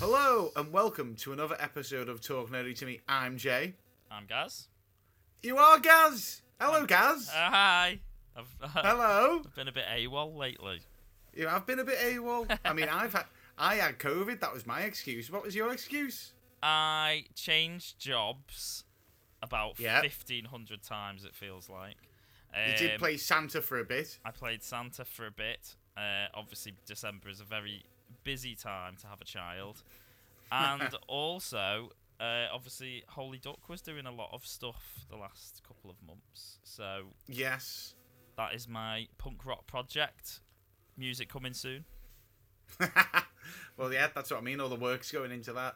Hello and welcome to another episode of Talk Nerdy to Me. I'm Jay. I'm Gaz. You are Gaz. Hello, Gaz. Uh, hi. I've, Hello. I've been a bit AWOL lately. You have been a bit AWOL. I mean, I've had I had COVID. That was my excuse. What was your excuse? I changed jobs about Yeah. 1,500 times, it feels like. You did Um, play Santa for a bit. I played Santa for a bit. Uh, obviously, December is a very busy time to have a child. And also, uh, obviously, Holy Duck was doing a lot of stuff the last couple of months. So Yes. That is my punk rock project. Music coming soon. well, yeah, that's what I mean. All the work's going into that.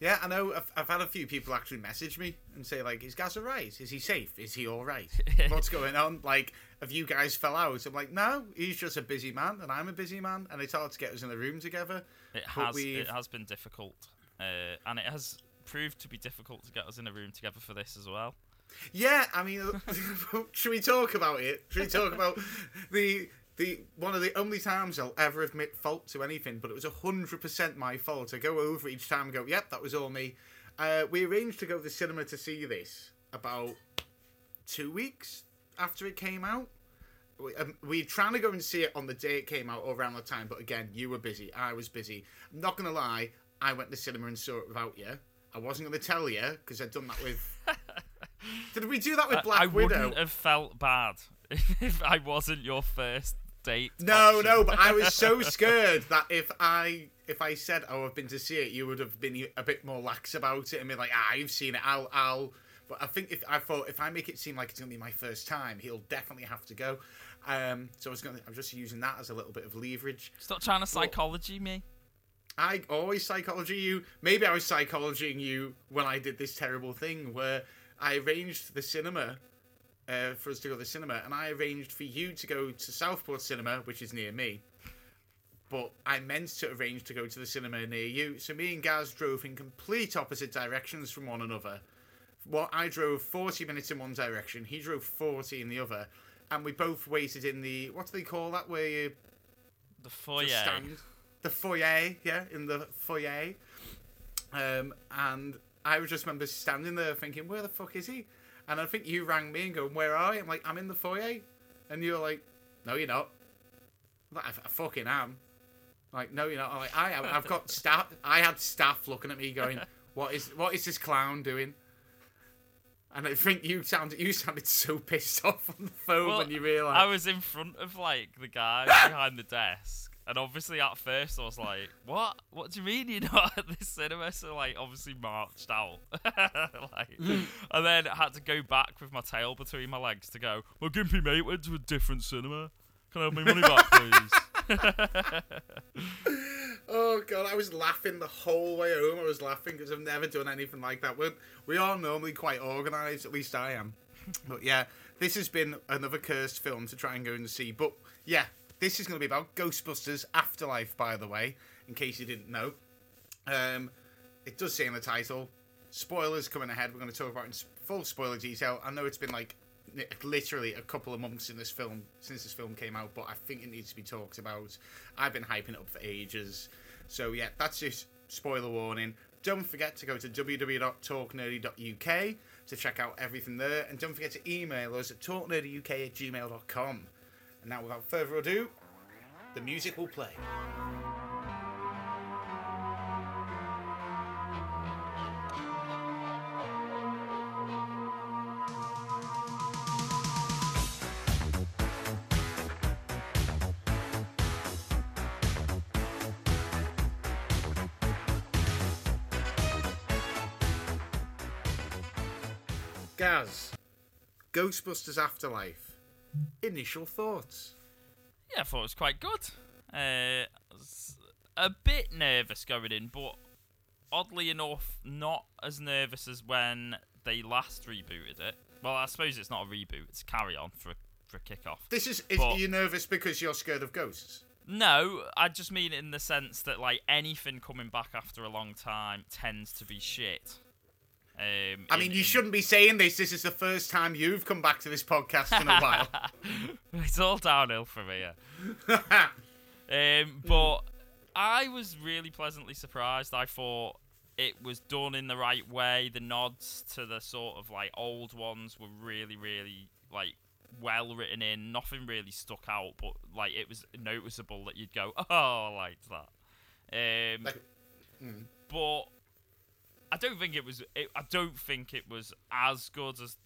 Yeah, I know. I've, I've had a few people actually message me and say like, "Is Gaz alright? Is he safe? Is he all right? What's going on? Like, have you guys fell out?" I'm like, "No, he's just a busy man, and I'm a busy man, and it's hard to get us in the room together." It has it has been difficult, uh, and it has proved to be difficult to get us in a room together for this as well. Yeah, I mean, should we talk about it? Should we talk about the the one of the only times I'll ever admit fault to anything, but it was hundred percent my fault. I go over each time and go, "Yep, that was all me." Uh, we arranged to go to the cinema to see this about two weeks after it came out. We, um, we trying to go and see it on the day it came out or around the time, but again, you were busy. I was busy. I'm not gonna lie, I went to the cinema and saw it without you. I wasn't gonna tell you because I'd done that with. Did we do that with I- Black I Widow? wouldn't have felt bad if I wasn't your first date. No, option. no, but I was so scared that if I if I said oh I've been to see it, you would have been a bit more lax about it and be like ah you've seen it, I'll I'll. But I think if I thought if I make it seem like it's gonna be my first time, he'll definitely have to go. Um, so I was gonna I'm just using that as a little bit of leverage. Stop trying to psychology me. I always psychology you. Maybe I was psychologying you when I did this terrible thing where I arranged the cinema uh, for us to go to the cinema, and I arranged for you to go to Southport Cinema, which is near me. But I meant to arrange to go to the cinema near you. So me and Gaz drove in complete opposite directions from one another. Well, I drove 40 minutes in one direction, he drove 40 in the other, and we both waited in the what do they call that where you The foyer. just stand. The foyer, yeah, in the foyer. Um, and I just remember standing there thinking, where the fuck is he? And I think you rang me and go, where are you? I'm like, I'm in the foyer. And you're like, no, you're not. I'm like, I, I fucking am. I'm like, no, you're not. I'm like, I am. I've got staff. I had staff looking at me going, what is what is this clown doing? And I think you sounded you sounded so pissed off on the phone Well, when you realised. I was in front of like the guy behind the desk, and obviously at first I was like, "What? What do you mean you're not at this cinema?" So like, obviously marched out, like, and then I had to go back with my tail between my legs to go. My gimpy mate went to a different cinema. Can I have my money back, please? Oh god, I was laughing the whole way home. I was laughing because I've never done anything like that. We're, we are normally quite organised, at least I am. But yeah, this has been another cursed film to try and go and see. But yeah, this is going to be about Ghostbusters Afterlife, by the way, in case you didn't know. Um, it does say in the title. Spoilers coming ahead. We're going to talk about in full spoiler detail. I know it's been like literally a couple of months in this film since this film came out, but I think it needs to be talked about. I've been hyping it up for ages. So yeah, that's just spoiler warning. Don't forget to go to www.talknerdy.uk to check out everything there, and don't forget to email us at talknerdyuk at gmail.com. Now, without further ado, the music will play. Gaz, Ghostbusters Afterlife. Initial thoughts. Yeah, I thought it was quite good. Uh, I was a bit nervous going in, but oddly enough, not as nervous as when they last rebooted it. Well, I suppose it's not a reboot; it's a carry on for a for a kickoff. This is. is But- are you nervous because you're scared of ghosts? No, I just mean in the sense that like anything coming back after a long time tends to be shit. Um, I in- mean, you in- shouldn't be saying this. This is the first time you've come back to this podcast in a while. it's all downhill from here. Um, but I was really pleasantly surprised. I thought it was done in the right way. The nods to the sort of like old ones were really, really like well written in. Nothing really stuck out, but like it was noticeable that you'd go, "Oh, I liked that." Um, Like- mm. but I don't think it was. It, I don't think it was as good as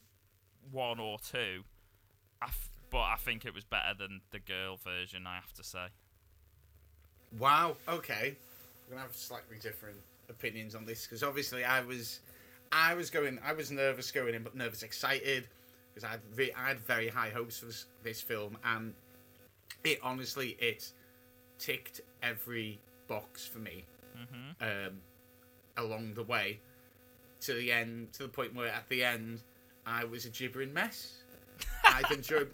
one or two. I f- but I think it was better than the girl version. I have to say. Wow. Okay. We're gonna have slightly different opinions on this because obviously I was, I was going, I was nervous going in, but nervous excited because I had re- I had very high hopes for this, this film, and it honestly it ticked every box for me hmm um, along the way to the end to the point where at the end I was a gibbering mess. I'd enjoyed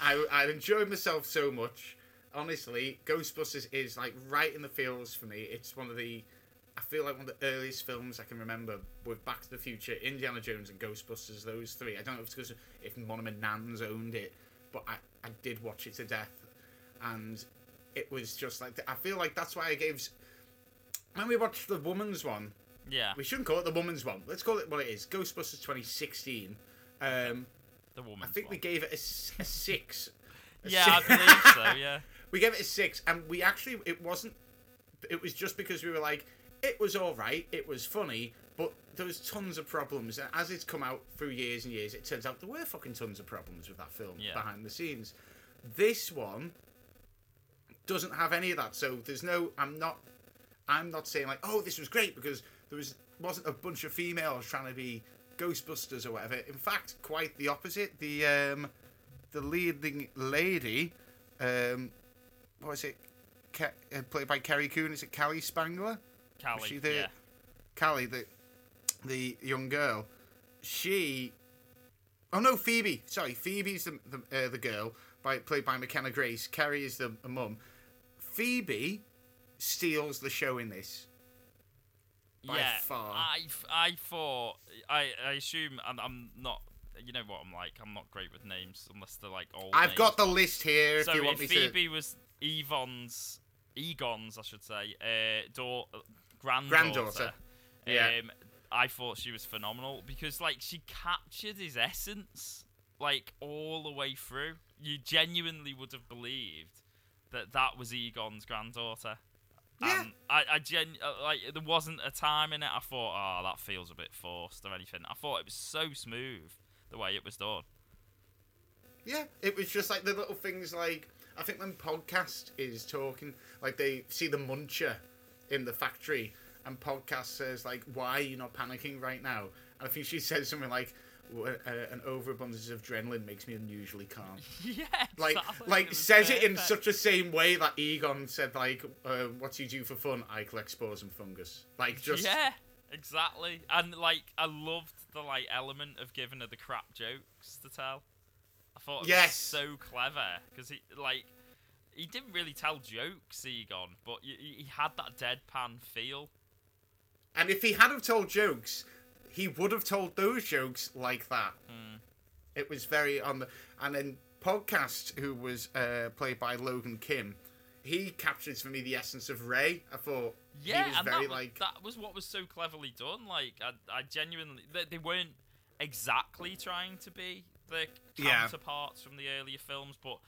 I I'd enjoyed myself so much. Honestly, Ghostbusters is like right in the feels for me. It's one of the I feel like one of the earliest films I can remember with Back to the Future, Indiana Jones, and Ghostbusters. Those three. I don't know if it's because if one of my nans owned it, but I, I did watch it to death, and it was just like I feel like that's why I gave. When we watched the woman's one, Yeah, we shouldn't call it the woman's one. Let's call it what it is. Ghostbusters 2016. Um, the woman. I think we gave it a, a six. A Yeah, six. I believe so. Yeah. we gave it a six, and we actually it wasn't. It was just because we were like, it was all right, it was funny, but there was tons of problems. And as it's come out through years and years, it turns out there were fucking tons of problems with that film Yeah. behind the scenes. This one doesn't have any of that, so there's no. I'm not. I'm not saying like, oh, this was great because there was wasn't a bunch of females trying to be Ghostbusters or whatever. In fact, quite the opposite. The um, the leading lady, um, what is it? Ca- uh, played by Carrie Coon. Is it Callie Spengler? Callie. she the- yeah. Callie, the the young girl. She. Oh no, Phoebe. Sorry, Phoebe's the the, uh, the girl by played by McKenna Grace. Carrie is the, the mum. Phoebe steals the show in this. by yeah, far. I, I thought I I assume I'm, I'm not. You know what I'm like. I'm not great with names unless they're like old. I've names. got the list here. If so you want me if to. Phoebe was Yvonne's, Egon's, I should say, uh, daugh- granddaughter. Granddaughter, yeah. Um, I thought she was phenomenal because like she captured his essence like all the way through. You genuinely would have believed that that was Egon's granddaughter. Yeah. And I, I gen uh, like there wasn't a time in it. I thought, oh, that feels a bit forced or anything. I thought it was so smooth the way it was done. Yeah, it was just like the little things like I think when podcast is talking, like they see the muncher in the factory, and podcast says like, "Why are you not panicking right now?" And I think she says something like, "W- uh, "An overabundance of adrenaline makes me unusually calm." yeah, Like, like says it in such a same way that Egon said like, uh, "What do you do for fun?" I collect spores and fungus. Like just yeah, exactly. And like, I loved the like element of giving her the crap jokes to tell. I thought it Yes. was so clever because he like he didn't really tell jokes, Egon, but y- he had that deadpan feel. And if he had have told jokes, he would have told those jokes like that. Hmm. It was very on the and then podcast, who was uh, played by Logan Kim, he captures for me the essence of Ray. I thought Yeah, he was and very that, was, like that was what was so cleverly done. Like, I, I genuinely, they, they weren't exactly trying to be the Yeah. counterparts from the earlier films, but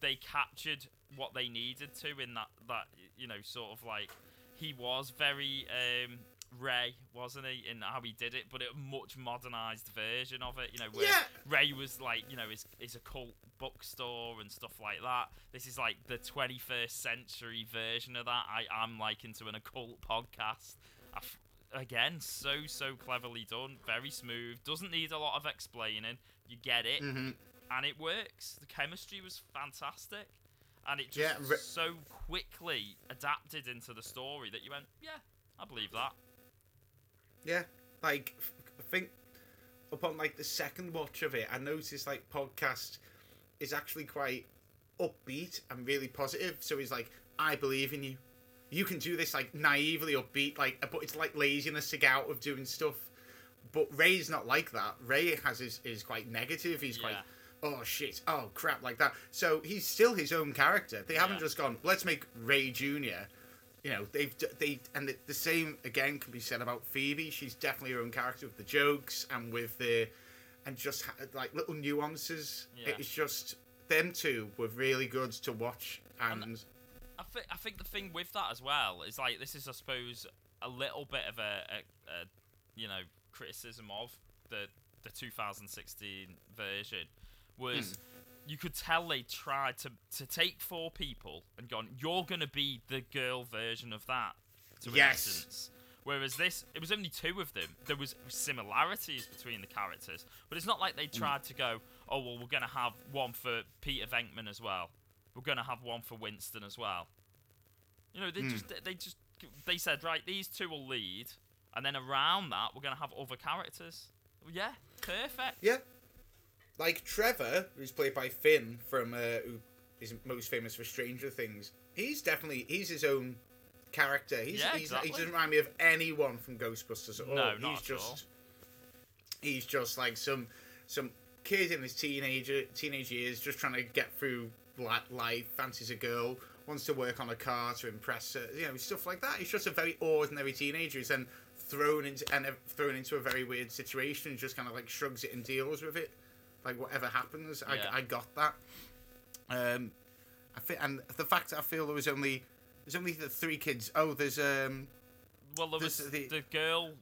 they captured what they needed to in that that you know sort of like he was very um, Ray, wasn't he, in how he did it, but a much modernized version of it. You know, where Yeah. Ray was like, you know, is is a cult bookstore and stuff like that. This is like the 21st century version of that. I am like into an occult podcast. F- again, so so cleverly done, very smooth. Doesn't need a lot of explaining. You get it, Mhm. and it works. The chemistry was fantastic, and it just Yeah, re- so quickly adapted into the story that you went, yeah, I believe that. Yeah, like I think upon like the second watch of it, I noticed like podcast is actually quite upbeat and really positive. So he's like, I believe in you. You can do this like naively upbeat, like uh, but it's like laziness to get out of doing stuff. But Ray's not like that. Ray has his is quite negative. He's quite oh shit, oh crap, like that. So he's still his own character. They haven't Yeah. just gone, let's make Ray Jr. You know, they've they and the, the same again can be said about Phoebe. She's definitely her own character with the jokes and with the and just ha- like little nuances. Yeah. It's just them two were really good to watch and. I think I think the thing with that as well is like this is I suppose a little bit of a, a, a you know criticism of the the 2016 version was hmm. You could tell they tried to to take four people and gone you're gonna be the girl version of that to Yes. instance. Whereas this, it was only two of them. There was similarities between the characters, but it's not like they hmm. tried to go, "Oh well, we're gonna have one for Peter Venkman as well. We're gonna have one for Winston as well." You know, they hmm. just they just they said, right, these two will lead, and then around that, we're gonna have other characters. Yeah, perfect. Yeah. Like Trevor, who's played by Finn from uh, who is most famous for Stranger Things. He's definitely he's his own character. He's, Yeah, he's he doesn't remind me of anyone from Ghostbusters at all. No, not he's at just all. he's just like some some kid in his teenager teenage years just trying to get through li- life, fancies a girl, wants to work on a car to impress her, you know, stuff like that. He's just a very ordinary teenager who's then thrown into and uh, thrown into a very weird situation and just kind of like shrugs it and deals with it. Like whatever happens, Yeah. I, I got that. Um, I think, and the fact that I feel there was only there's only the three kids. Oh, there's um, Well, there was the- the girl,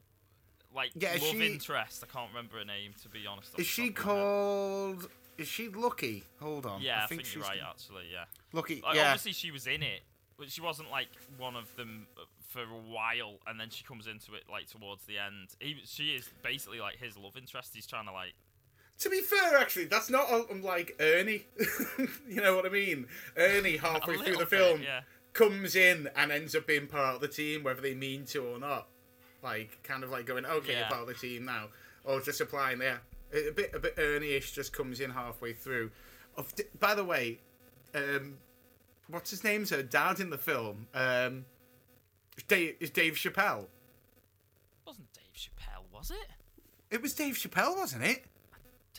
like Yeah, love she- interest. I can't remember her name to be honest. is she head. called? Is she Lucky? Hold on. Yeah, I, think, she's you're right. Actually, yeah. Lucky. Like, yeah. Obviously, she was in it, but she wasn't like one of them uh, for a while, and then she comes into it like towards the end. He, she is basically like his love interest. He's trying to like. To be fair, actually, that's not unlike Ernie. you know what I mean? Ernie, halfway through the bit, film, yeah. comes in and ends up being part of the team, whether they mean to or not. Like, kind of like going, okay, you're part of the team now. Or just applying there. A bit, a bit Ernie-ish just comes in halfway through. Of, by the way, um, what's his name's her dad in the film? Um, Dave, is Dave Chappelle. wasn't Dave Chappelle, was it? It was Dave Chappelle, wasn't it?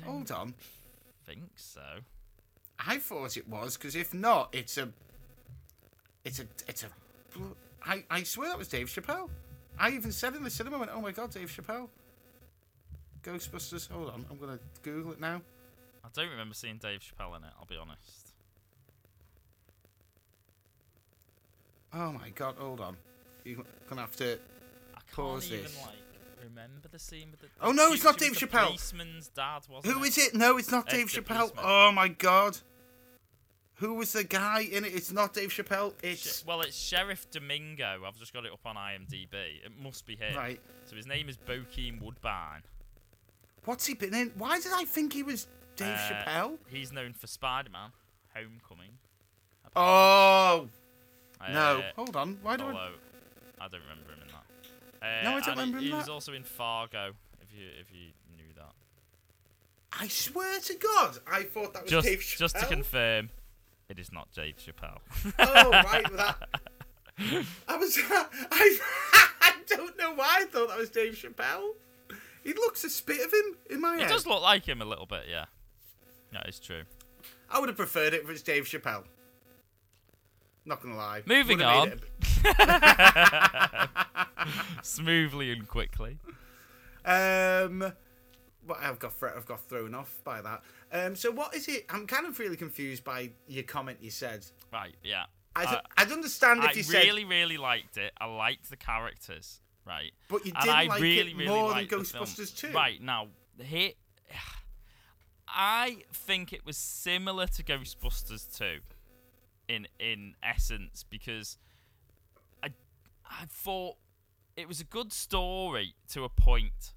Hold on. think so. I thought it was because if not, it's a, it's a, it's a. I I swear that was Dave Chappelle. I even said in the cinema, I went, "Oh my god, Dave Chappelle." Ghostbusters. Hold on, I'm gonna Google it now. I don't remember seeing Dave Chappelle in it. I'll be honest. Oh my god, hold on. You're gonna have to. I can't Pause even this. like remember the scene with the. Oh, no, it's not Dave Chappelle. Policeman's dad, wasn't Who it? is it? No, it's not Dave Chappelle. Policeman. Oh my god. Who was the guy in it? It's not Dave Chappelle. It's Sh- Well, it's Sheriff Domingo. I've just got it up on IMDb. It must be him. right. So his name is Bokeem Woodbine. What's he been in? Why did I think he was Dave Uh, Chappelle? He's known for Spider-Man, Homecoming. Oh no! Uh, Hold on. Why do I? although I don't remember him in that. Uh, No, I don't he- remember him He in was also in Fargo. If you if you knew that. I swear to God, I thought that was Just Dave Chappelle. just to confirm, it is not Dave Chappelle. Oh right, with that. I was. I. I don't know why I thought that was Dave Chappelle. He looks a spit of him in my It head. does look like him a little bit, yeah. That is true. I would have preferred it if it was Dave Chappelle. Not gonna lie. Moving on. it Smoothly and quickly. Um. Well, I've got I've got thrown off by that. Um. So what is it? I'm kind of really confused by your comment. You said. Right, yeah. I'd, Uh, I'd understand if I you said, really, really liked it. I liked the characters, right? but you didn't I like really, it really more than liked the film. Ghostbusters 2. Right now, here, I think it was similar to Ghostbusters 2, in in essence, because I I thought it was a good story to a point.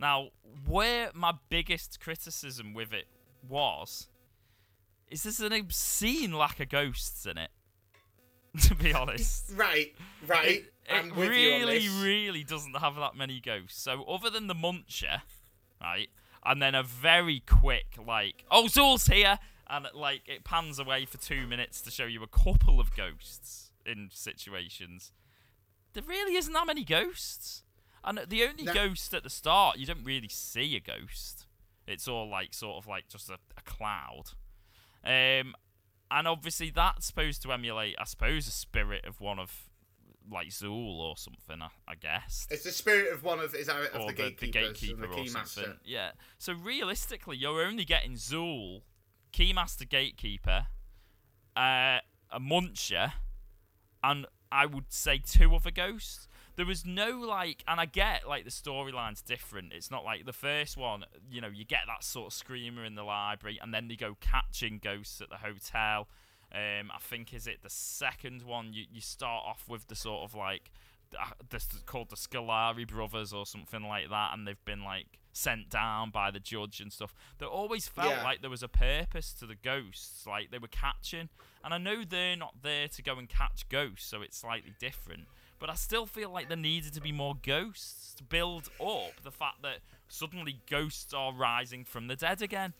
Now, where my biggest criticism with it was, is there's an obscene lack of ghosts in it. to be honest. Right. Right. It, it with you on really, really doesn't have that many ghosts. So other than the Muncher, right, and then a very quick like, oh Zuul's here, and like it pans away for two minutes to show you a couple of ghosts in situations. There really isn't that many ghosts, and the only No. ghost at the start you don't really see a ghost. It's all like sort of like just a, a cloud, um, and obviously that's supposed to emulate, I suppose, a spirit of one of like Zuul or something. I, I guess It's the spirit of one of is that of the gatekeeper and the or something. Yeah. So realistically, you're only getting Zuul, Keymaster Gatekeeper, uh, a Muncher, and I would say two other ghosts. There was no like, and I get like the storyline's different. It's not like the first one, you know, you get that sort of screamer in the library, and then they go catching ghosts at the hotel. Um, I think is it the second one? You you start off with the sort of like uh, this is called the Scolari brothers or something like that, and they've been like sent down by the judge and stuff. There always felt Yeah. like there was a purpose to the ghosts, like they were catching. And I know they're not there to go and catch ghosts, so it's slightly different. But I still feel like there needed to be more ghosts to build up the fact that suddenly ghosts are rising from the dead again.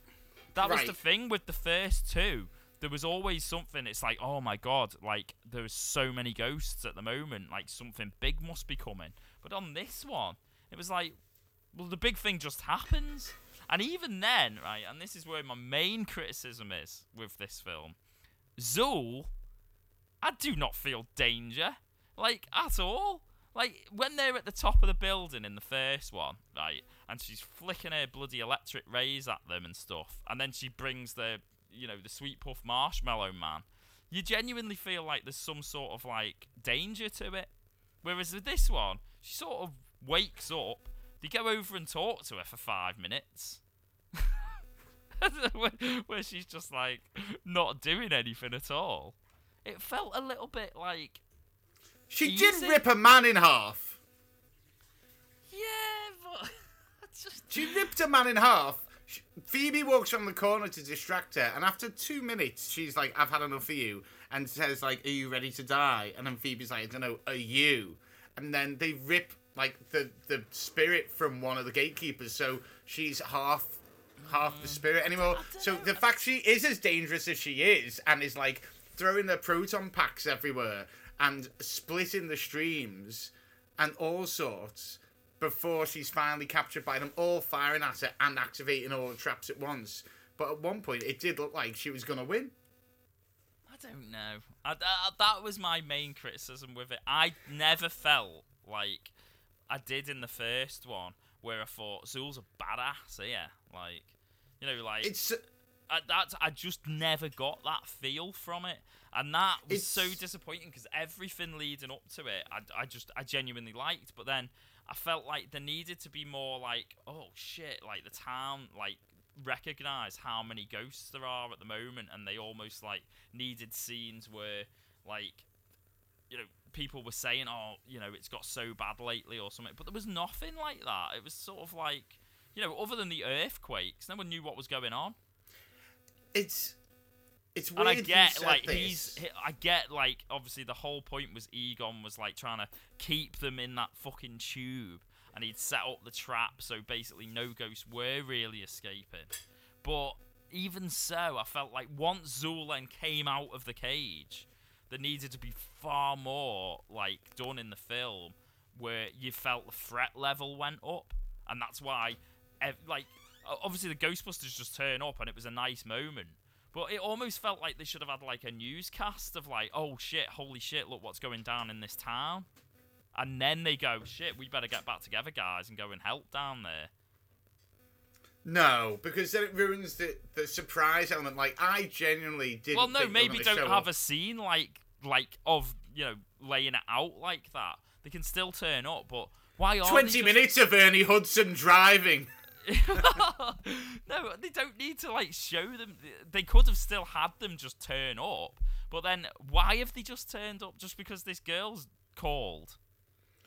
That was the thing with the first two. There was always something. It's like, oh my god, like there's so many ghosts at the moment. Like something big must be coming. But on this one, it was like, well, the big thing just happens. And even then, right, and this is where my main criticism is with this film, Zuul, I do not feel danger, like at all. Like when they're at the top of the building in the first one, right, and she's flicking her bloody electric rays at them and stuff, and then she brings the, you know, the sweet puff marshmallow man. You genuinely feel like there's some sort of like danger to it. Whereas with this one, she sort of wakes up. They go over and talk to her for five minutes. where, where she's just like not doing anything at all. It felt a little bit like, She Easy. did rip a man in half. yeah, but just She ripped a man in half. Phoebe walks around the corner to distract her, and after two minutes, she's like, "I've had enough of you," and says, "Like, are you ready to die?" And then Phoebe's like, "I don't know, are you?" And then they rip like the the spirit from one of the gatekeepers, so she's half half the mm. spirit anymore. So the fact she is as dangerous as she is, and is like throwing the proton packs everywhere and splitting the streams and all sorts before she's finally captured by them all firing at her and activating all the traps at once. But at one point, it did look like she was gonna win. I don't know. I, that, that was my main criticism with it. I never felt like I did in the first one, where I thought Zuul's a badass here. Like, you know, like It's uh, I, that I just never got that feel from it, and that was so disappointing because everything leading up to it, I, I just I genuinely liked, but then I felt like there needed to be more like oh shit, like the town like recognize how many ghosts there are at the moment, and they almost like needed scenes where like you know people were saying oh you know it's got so bad lately or something, but there was nothing like that. It was sort of like you know other than the earthquakes, no one knew what was going on. it's it's weird. And I get like this. he's, he- I get like obviously the whole point was Egon was like trying to keep them in that fucking tube, and he'd set up the trap so basically no ghosts were really escaping. But even so, I felt like once Zulan came out of the cage, there needed to be far more like done in the film where you felt the threat level went up, and that's why, like, obviously the Ghostbusters just turn up and it was a nice moment. But it almost felt like they should have had like a newscast of like, oh shit, holy shit, look what's going down in this town. And then they go, shit, we better get back together, guys, and go and help down there. No, because then it ruins the the surprise element. Like I genuinely did. well, no, maybe don't have a scene like like of you know laying it out like that. They can still turn up, but why are twenty minutes of Ernie Hudson driving. no, they don't need to like show them. They could have still had them just turn up, but then why have they just turned up just because this girl's called?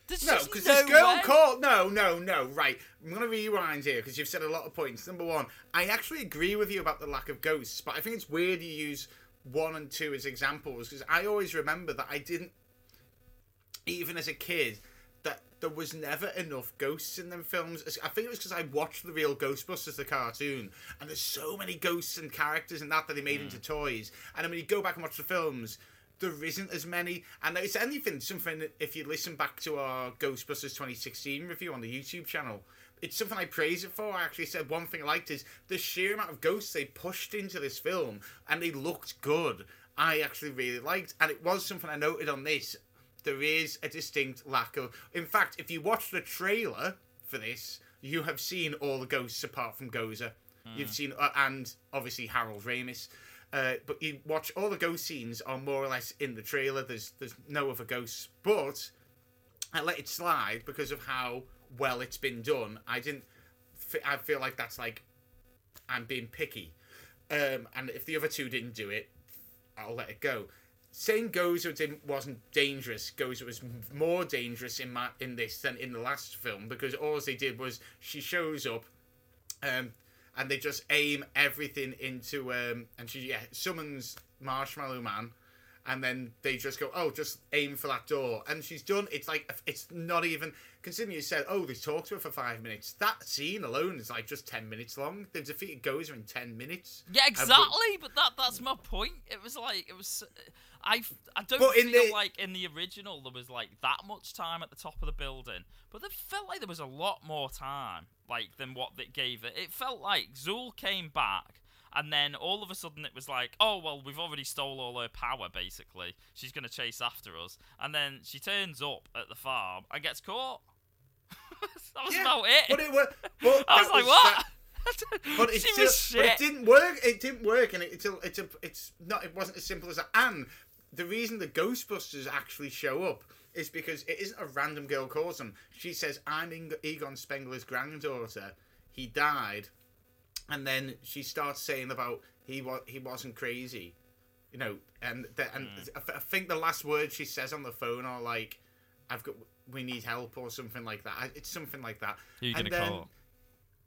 There's No, because no this girl way. called. No, no, no. Right, I'm gonna rewind here because you've said a lot of points. Number one, I actually agree with you about the lack of ghosts, but I think it's weird you use one and two as examples because I always remember that I didn't, even as a kid, that there was never enough ghosts in them films. I think it was because I watched the real Ghostbusters, the cartoon, and there's so many ghosts and characters in that that they made into mm. toys. And then when you go back and watch the films, there isn't as many. And it's anything, something, if you listen back to our Ghostbusters 2016 review on the YouTube channel, it's something I praise it for. I actually said one thing I liked is the sheer amount of ghosts they pushed into this film, and they looked good. I actually really liked, and it was something I noted on this. There is a distinct lack of. In fact, if you watch the trailer for this, you have seen all the ghosts apart from Gozer. You've seen, uh, and obviously Harold Ramis. Uh, but you watch all the ghost scenes are more or less in the trailer. There's there's no other ghosts, but I let it slide because of how well it's been done. I didn't. I feel like that's like I'm being picky, um, and if the other two didn't do it, I'll let it go. Saying Gozer didn't wasn't dangerous. Gozer was more dangerous in my in this than in the last film because all they did was she shows up, um, and they just aim everything into um, and she yeah summons Marshmallow Man, and then they just go oh just aim for that door and she's done. It's like it's not even considering you said oh they talked to her for five minutes. That scene alone is like just ten minutes long. They defeated Gozer in ten minutes. Yeah, And but- exactly. But that that's my point. It was like it was. I I don't But in feel the- like in the original there was like that much time at the top of the building, but it felt like there was a lot more time like than what it gave it. It felt like Zuul came back. And then all of a sudden it was like, oh well, we've already stole all her power. Basically, she's gonna chase after us. And then she turns up at the farm and gets caught. that was Yeah, about it. But it was. But I was that like, what? that- but it's she still, was but it didn't work. It didn't work, and it, it's a, it's a, it's not. It wasn't as simple as that. And the reason the Ghostbusters actually show up is because it isn't a random girl calls them. She says, "I'm Ing- Egon Spengler's granddaughter. He died," and then she starts saying about he was he wasn't crazy, you know. And the, and Mm. I th- I think the last words she says on the phone are like, "I've got." We need help or something like that. I- It's something like that. Who you And gonna then- call?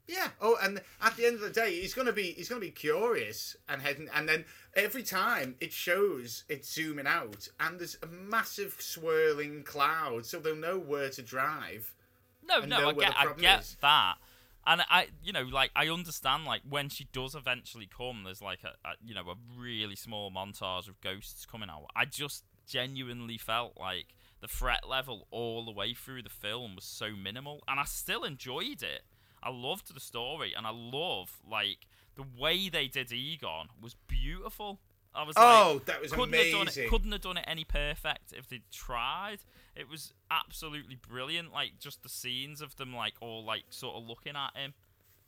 Yeah. Oh, and at the end of the day, he's gonna be he's gonna be curious and heading, and then every time it shows it's zooming out, and there's a massive swirling cloud, so they'll know where to drive. No, no, I get, I get is. that, and I, you know, like I understand, like when she does eventually come, there's like a, a, you know, a really small montage of ghosts coming out. I just genuinely felt like the threat level all the way through the film was so minimal, and I still enjoyed it. I loved the story, and I love like the way they did Egon was beautiful. I was like, Oh, that was couldn't have done amazing. it. Couldn't have done it any perfect if they'd tried. It was absolutely brilliant. Like just the scenes of them, like all like sort of looking at him.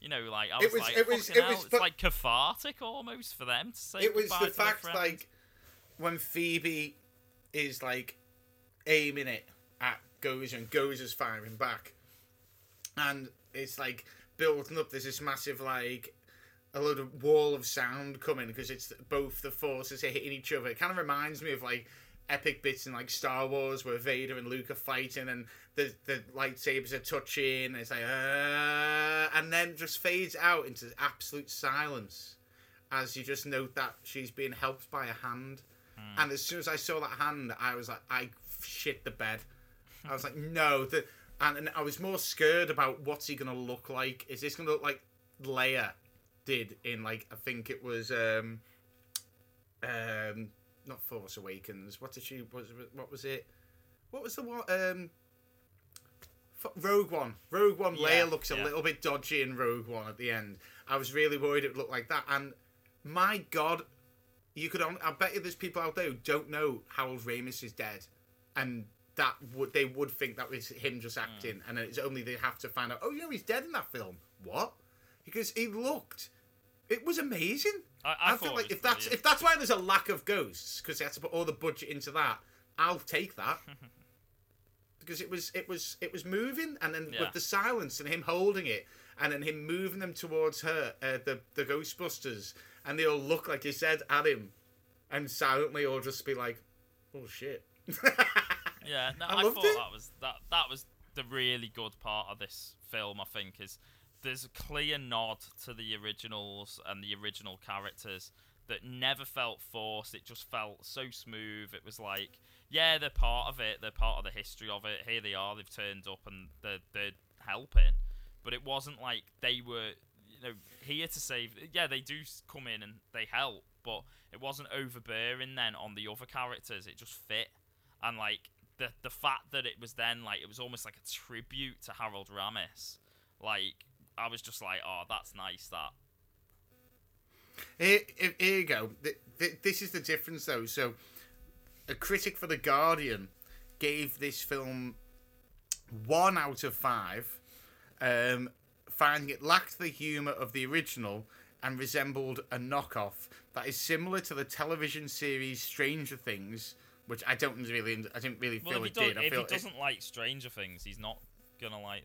You know, like I It was, was- like, it was- it was it's like cathartic almost for them to say it was the fact like when Phoebe is like aiming it at Gozer and Gozer's firing back, and it's like building up. There's this massive like a load of wall of sound coming because it's both the forces are hitting each other. It kind of reminds me of like epic bits in like Star Wars where Vader and Luke are fighting and the the lightsabers are touching. And it's like uh, and then just fades out into absolute silence as you just note that she's being helped by a hand. And as soon as I saw that hand, I was like, I shit the bed. I was like, no. The, and, and I was more scared about what's he gonna look like. Is this gonna look like Leia did in like I think it was um um not Force Awakens. What did she was what was it? What was the one um Rogue One. Rogue One. Yeah, Leia looks a yeah. little bit dodgy in Rogue One at the end. I was really worried it would look like that. And my God, you could. I bet you there's people out there who don't know Harold Ramis is dead, and that would they would think that was him just acting, and it's only they have to find out. Oh, you know, he's dead in that film. What? Because he looked. It was amazing. I- I feel like if that's if that's why there's a lack of ghosts because they had to put all the budget into that, I'll take that. because it was it was it was moving, and then Yeah. with the silence and him holding it, and then him moving them towards her, uh, the the Ghostbusters, and they all look like he said at him, and silently all just be like, "Oh shit." Yeah, no, I I, thought it. that was that that was the really good part of this film. I think is there's a clear nod to the originals and the original characters. that never felt forced. It just felt so smooth. It was like, yeah, they're part of it. They're part of the history of it. Here they are. They've turned up and they're they're helping. But it wasn't like they were, you know, here to save. Yeah, they do come in and they help, but it wasn't overbearing then on the other characters. It just fit, and like the the fact that it was then like it was almost like a tribute to Harold Ramis. Like I was just like, oh, that's nice. That Here, here you go. Th- th- This is the difference, though. So, a critic for The Guardian gave this film one out of five, um, finding it lacked the humour of the original and resembled a knockoff that is similar to the television series Stranger Things, which I don't really, I didn't really well, feel it did. I if feel he doesn't like Stranger Things, he's not gonna like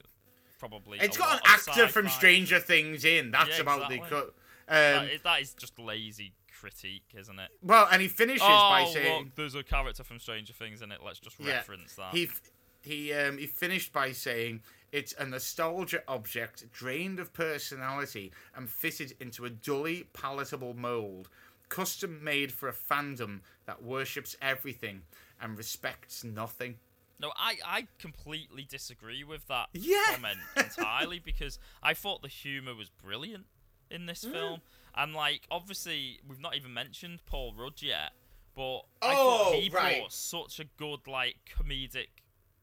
probably. it's got an actor from. Stranger Things in. That's Yeah, about the. cut. Um, is, that is just lazy critique, isn't it? well, and he finishes oh, by saying, look, there's a character from Stranger Things in it. Let's just Yeah. reference that. He f- he um, he finished by saying it's a nostalgia object drained of personality and fitted into a dully palatable mold, custom made for a fandom that worships everything and respects nothing. No, I, I completely disagree with that Yeah. comment entirely because I thought the humour was brilliant in this Mm. film. And, like, obviously, we've not even mentioned Paul Rudd yet, but I Oh, thought he right. brought such a good, like, comedic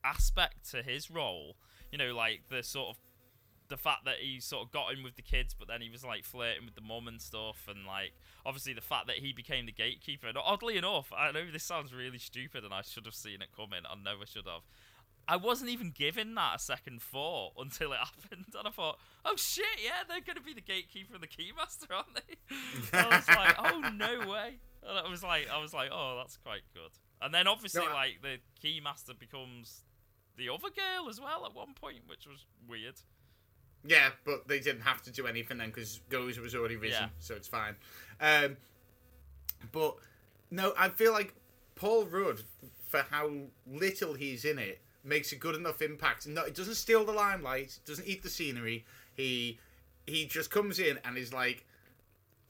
aspect to his role. You know, like, the sort of. The fact that he sort of got in with the kids, but then he was like flirting with the mum and stuff, and like obviously the fact that he became the gatekeeper. And oddly enough, I know this sounds really stupid, and I should have seen it coming. I never should have. I wasn't even given that a second thought until it happened, and I thought, "Oh shit, yeah, they're going to be the gatekeeper and the keymaster, aren't they?" I was like, "Oh no way!" And I was like, "I was like, oh, that's quite good." And then obviously, No, I- like the keymaster becomes the other girl as well at one point, which was weird. Yeah, but they didn't have to do anything then because Gozer was already risen, Yeah. so it's fine. Um, but no, I feel like Paul Rudd, for how little he's in it, makes a good enough impact. No, it doesn't steal the limelight, doesn't eat the scenery. He he just comes in and is like,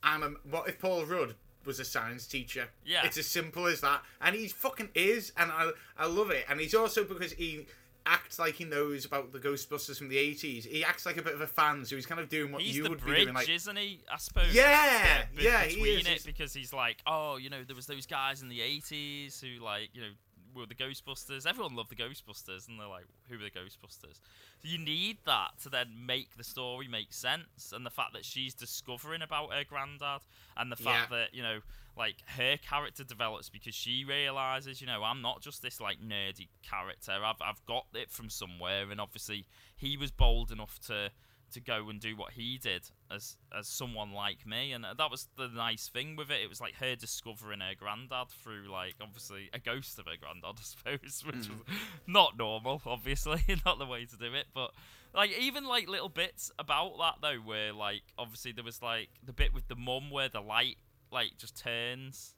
"I'm a." What if Paul Rudd was a science teacher? Yeah. it's as simple as that, and he fucking is, and I I love it. And he's also because he acts like he knows about the Ghostbusters from the 80s. He acts like a bit of a fan, so he's kind of doing what He's you the would bridge, be doing. Like, isn't he? I suppose. Yeah, yeah, he between is. it He's- because he's like, oh, you know, there was those guys in the '80s who like, you know, were the Ghostbusters. Everyone loved the Ghostbusters, and they're like, who are the Ghostbusters? So you need that to then make the story make sense, and the fact that she's discovering about her granddad, and the fact Yeah. that you know, like her character develops because she realizes, you know, I'm not just this like nerdy character. I've I've got it from somewhere, and obviously he was bold enough to to go and do what he did as as someone like me and that was the nice thing with it it was like her discovering her granddad through like obviously a ghost of her granddad i suppose which hmm. was not normal obviously not the way to do it but like even like little bits about that though where like obviously there was like the bit with the mum where the light like just turns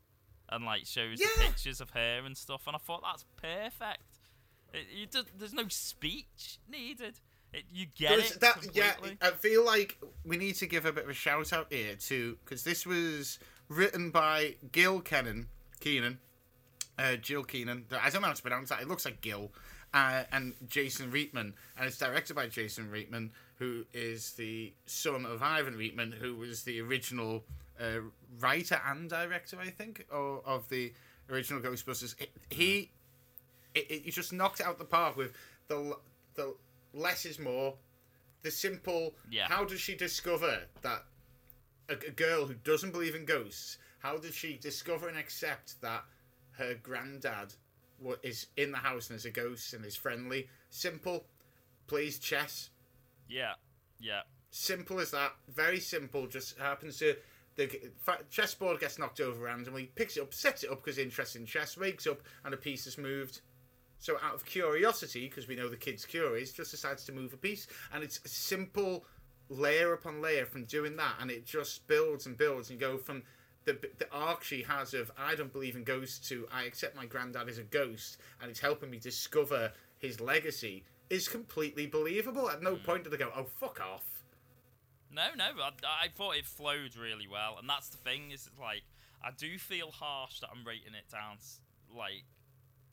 and like shows the pictures of her and stuff and i thought that's perfect it, you do, there's no speech needed it, you get There's it that, completely. yeah, I feel like we need to give a bit of a shout out here to because this was written by Gil Kennan, Keenan, uh, Jill Keenan. I don't know how to pronounce that. It looks like Gil, uh, and Jason Reitman, and it's directed by Jason Reitman, who is the son of Ivan Reitman, who was the original uh, writer and director, I think, or, of the original Ghostbusters. It- he it, it, he just knocked it out the park with the the less is more. The simple. Yeah. How does she discover that a, a girl who doesn't believe in ghosts? How does she discover and accept that her granddad is in the house and is a ghost and is friendly? Simple. Plays chess. Yeah, yeah, Simple as that. Very simple. Just happens to. The chessboard gets knocked over randomly, picks it up, sets it up because interest in chess, wakes up, and a piece is moved. So, out of curiosity, because we know the kid's curious, just decides to move a piece. And it's a simple layer upon layer from doing that. And it just builds and builds. And you go from the, the arc she has of I don't believe in ghosts to I accept my granddad is a ghost and it's helping me discover his legacy is completely believable. At no mm. point did they go, oh, fuck off. No, no, I, I thought it flowed really well, and that's the thing. Is it's like I do feel harsh that I'm rating it down. Like,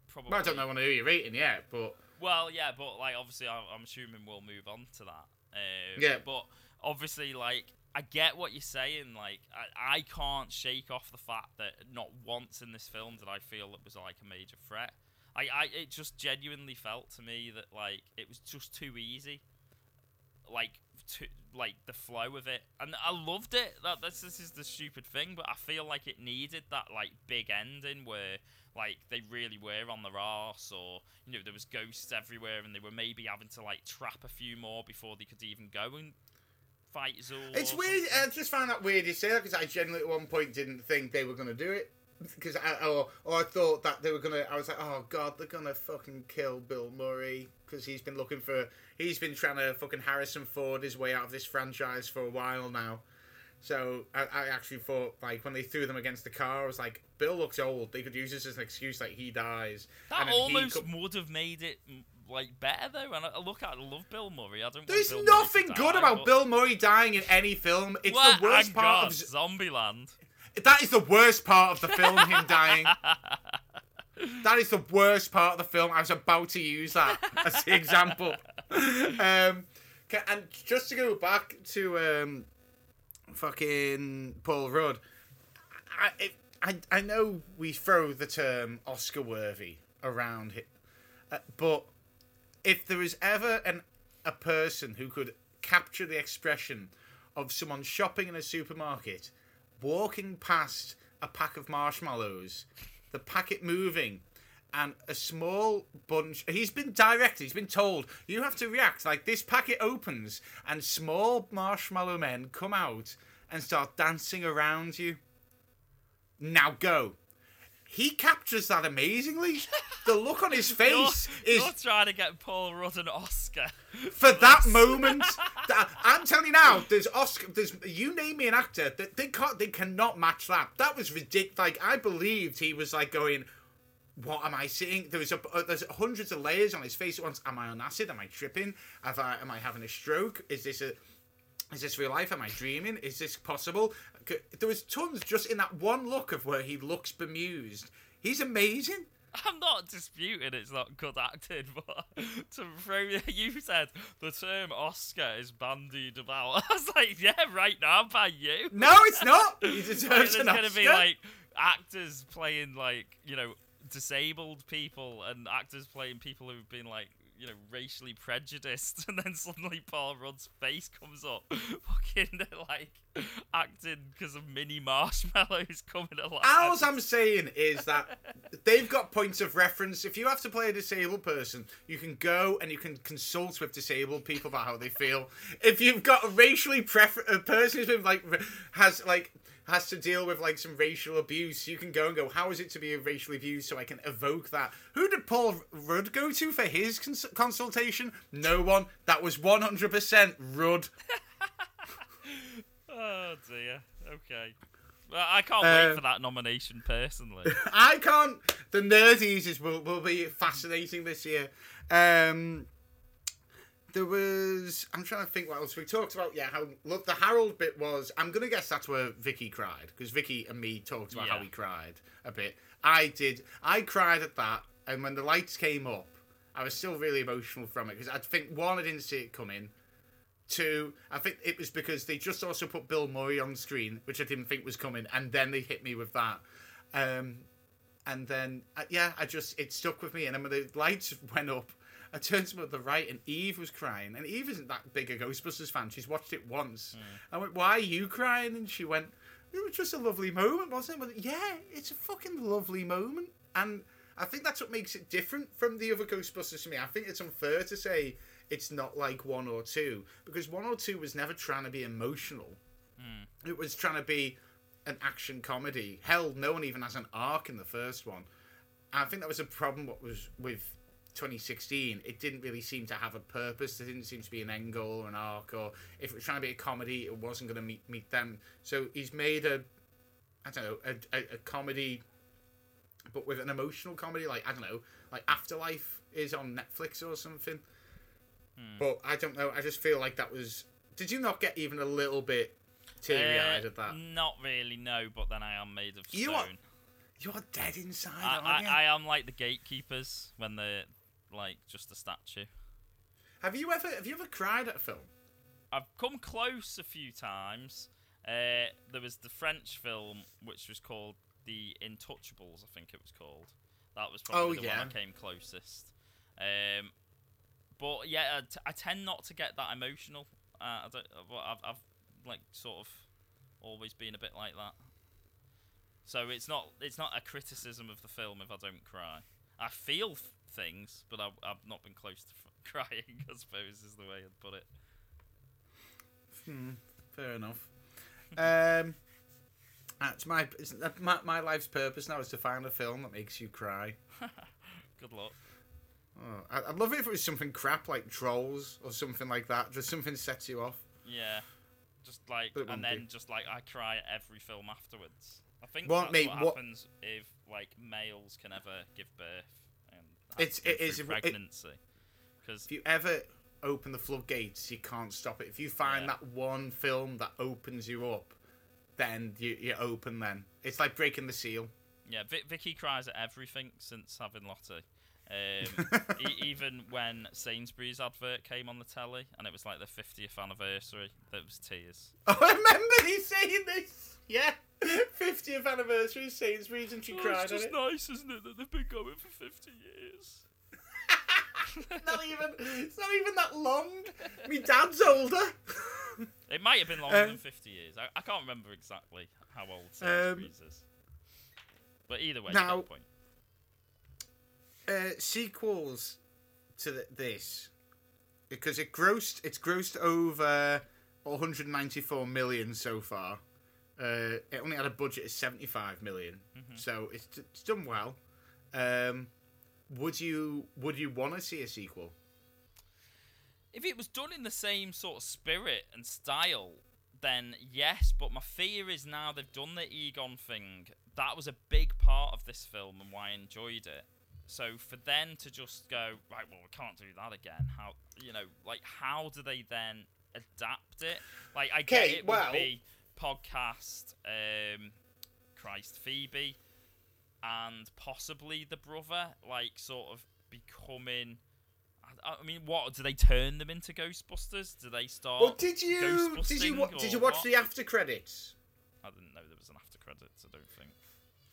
probably. Well, I don't know who you're rating yet, but Well, yeah, but like obviously, I'm, I'm assuming we'll move on to that. Um, Yeah. But obviously, like I get what you're saying. Like I, I can't shake off the fact that not once in this film did I feel it was like a major threat. I, I it just genuinely felt to me that like it was just too easy. Like to like the flow of it, and I loved it. That this, this is the stupid thing, but I feel like it needed that like big ending where like they really were on their arse, or you know there was ghosts everywhere, and they were maybe having to like trap a few more before they could even go and fight Zuul. it's weird. something. I just found that weird you say that because I generally at one point didn't think they were going to do it. Because I, or, or I thought that they were gonna. I was like, oh god, they're gonna fucking kill Bill Murray because he's been looking for. He's been trying to fucking Harrison Ford his way out of this franchise for a while now. So I, I actually thought like when they threw them against the car, I was like, Bill looks old. They could use this as an excuse, like he dies. That and almost would have made it like better though. And I, look at, I love Bill Murray. I don't. There's want Bill Murray to nothing good about but- Bill Murray dying in any film. It's What? the worst part God, of Zombieland. That is the worst part of the film. him dying. That is the worst part of the film. I was about to use that as the example. Um, and just to go back to um, fucking Paul Rudd, I, I I know we throw the term Oscar worthy around it, uh, but if there is ever an a person who could capture the expression of someone shopping in a supermarket, walking past a pack of marshmallows, the packet moving, and a small bunch. He's been directed. He's been told you have to react like this. Packet opens and small marshmallow men come out and start dancing around you. Now go. He captures that amazingly. The look on his You're, face is you're trying to get Paul Rudd an Oscar. for that moment. that, I'm telling you now, there's Oscar. There's you name me an actor that they can't, they cannot match that. That was ridiculous. Like I believed he was like going, "What am I seeing?" There was a uh, there's hundreds of layers on his face at once. Am I on acid? Am I tripping? Have I, am I having a stroke? Is this a is this real life? Am I dreaming? Is this possible? There was tons just in that one look of where he looks bemused. He's amazing. I'm not disputing it's not good acting, but to throw you said the term Oscar is bandied about. I was like, yeah, right now by you. No, it's not. He deserves an gonna be like actors playing like you know disabled people and actors playing people who've been like you know racially prejudiced, and then suddenly Paul Rudd's face comes up, fucking like acting because of mini marshmallows coming alive. All I'm saying is that they've got points of reference. If you have to play a disabled person, you can go and you can consult with disabled people about how they feel. If you've got a racially prefer a person who's been like has like has to deal with like some racial abuse, you can go and go, how is it to be racially abused? So I can evoke that. Who did Paul Rudd go to for his cons- consultation? No one. That was 100% Rudd. Oh dear. Okay. Well, I can't Uh, wait for that nomination personally. I can't. The nerdies is will, will be fascinating this year. Um, there was. I'm trying to think what else we talked about. Yeah, how look the Harold bit was. I'm gonna guess that's where Vicky cried because Vicky and me talked about how Yeah. he cried a bit. I did. I cried at that, and when the lights came up, I was still really emotional from it because I think one, I didn't see it coming. Two, I think it was because they just also put Bill Murray on screen, which I didn't think was coming, and then they hit me with that. Um, and then, uh, yeah, I just, it stuck with me. And then when the lights went up, I turned to the right, and Eve was crying. And Eve isn't that big a Ghostbusters fan. She's watched it once. Hmm. I went, Why are you crying? And she went, It was just a lovely moment, wasn't it? Went, yeah, it's a fucking lovely moment. And I think that's what makes it different from the other Ghostbusters to me. I think it's unfair to say it's not like one or two because one or two was never trying to be emotional. Hmm. It was trying to be an action comedy. Hell, no one even has an arc in the first one. I think that was a problem. What was with 2016? It didn't really seem to have a purpose. There didn't seem to be an end goal or an arc. Or if it was trying to be a comedy, it wasn't going to meet meet them. So he's made a, I don't know, a, a, a comedy, but with an emotional comedy. Like I don't know, like Afterlife is on Netflix or something. But I don't know. I just feel like that was. Did you not get even a little bit teary eyed Uh, at that. Not really, no. But then I am made of stone. You are- You're dead inside, I, I, you? I am like the gatekeepers when they're like just a statue. Have you ever have you ever cried at a film? I've come close a few times. Uh, there was the French film which was called The Intouchables, I think it was called. That was probably Oh, the yeah. one I came closest. Um, but yeah, I, t- I tend not to get that emotional. Uh, I don't. uh, I've, I've like sort of always been a bit like that. So it's not it's not a criticism of the film if I don't cry. I feel f- things, but I've, I've not been close to f- crying. I suppose is the way I'd put it. Hmm, fair enough. Um, that's my, it's, my my life's purpose now is to find a film that makes you cry. Good luck. Oh, I, I'd love it if it was something crap like Trolls or something like that. Just something sets you off. Yeah, just like and then be. just like I cry at every film afterwards. I think Well, that's mate, what what- happens if like males can ever give birth It's- it is- pregnancy. Because If you ever open the floodgates, you can't stop it. If you find Yeah. that one film that opens you up, then you, you're open. Then it's like breaking the seal. yeah, Vic- Vicky cries at everything since having Lottie. Um, e- even when Sainsbury's advert came on the telly and it was like the 50th anniversary, there was tears. Oh, I remember you saying this. Yeah, 50th anniversary Sainsbury's, and she Oh, cried it's just nice, isn't it, that they've been going for 50 years? not even. It's not even that long. Me dad's older. It might have been longer Um, than 50 years. I, I can't remember exactly how old Um, is. But either way, now- you get the point. uh, sequels to th- this because it grossed it's grossed over 194 million so far. Uh, it only had a budget of 75 million, so it's, it's done well. Um, would you would you want to see a sequel? If it was done in the same sort of spirit and style, then yes. But my fear is now they've done the Egon thing. That was a big part of this film and why I enjoyed it. So for them to just go right, well, we can't do that again. How you know, like, how do they then adapt it? Like, I get it well- would be podcast, um, Christ, Phoebe, and possibly the brother, like, sort of becoming. I- I mean, what do they turn them into Ghostbusters? Do they start? Well, did you did you wa- did you watch what? the after credits? I didn't know there was an after credits. I don't think.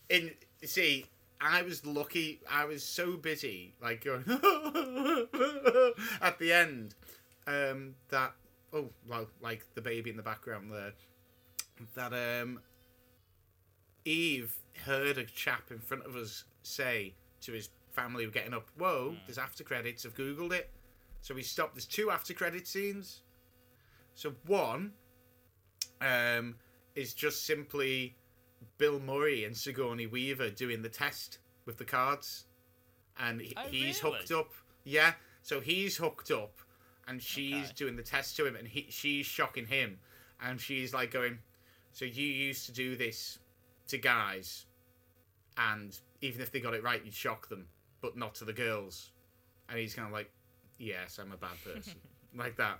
In see, I was lucky. I was so busy, like going at the end, um, that oh, well, like the baby in the background there, that um, Eve heard a chap in front of us say to his family "We're getting up, "Whoa, there's after credits." I've googled it, so we stopped. There's two after credit scenes. So one, um, is just simply Bill Murray and Sigourney Weaver doing the test with the cards, and he, Oh, he's really? hooked up. Yeah, so he's hooked up, and she's Okay. doing the test to him, and he, she's shocking him, and she's like going, "So you used to do this to guys, and even if they got it right, you'd shock them, but not to the girls," and he's kind of like, "Yes, I'm a bad person," like that.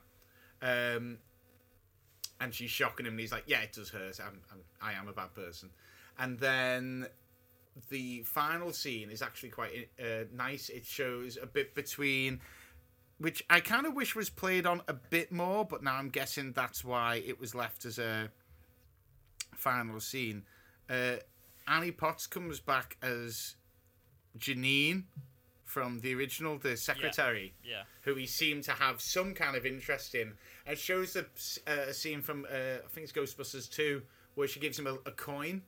Um, and she's shocking him, and he's like, "Yeah, it does hurt. I'm, I'm, I am a bad person." And then the final scene is actually quite uh, nice. It shows a bit between, which I kind of wish was played on a bit more, but now I'm guessing that's why it was left as a final scene. Uh, Annie Potts comes back as Janine from the original, the secretary Yeah. who he seemed to have some kind of interest in. It shows a, uh, a scene from uh, I think it's Ghostbusters two where she gives him a, a coin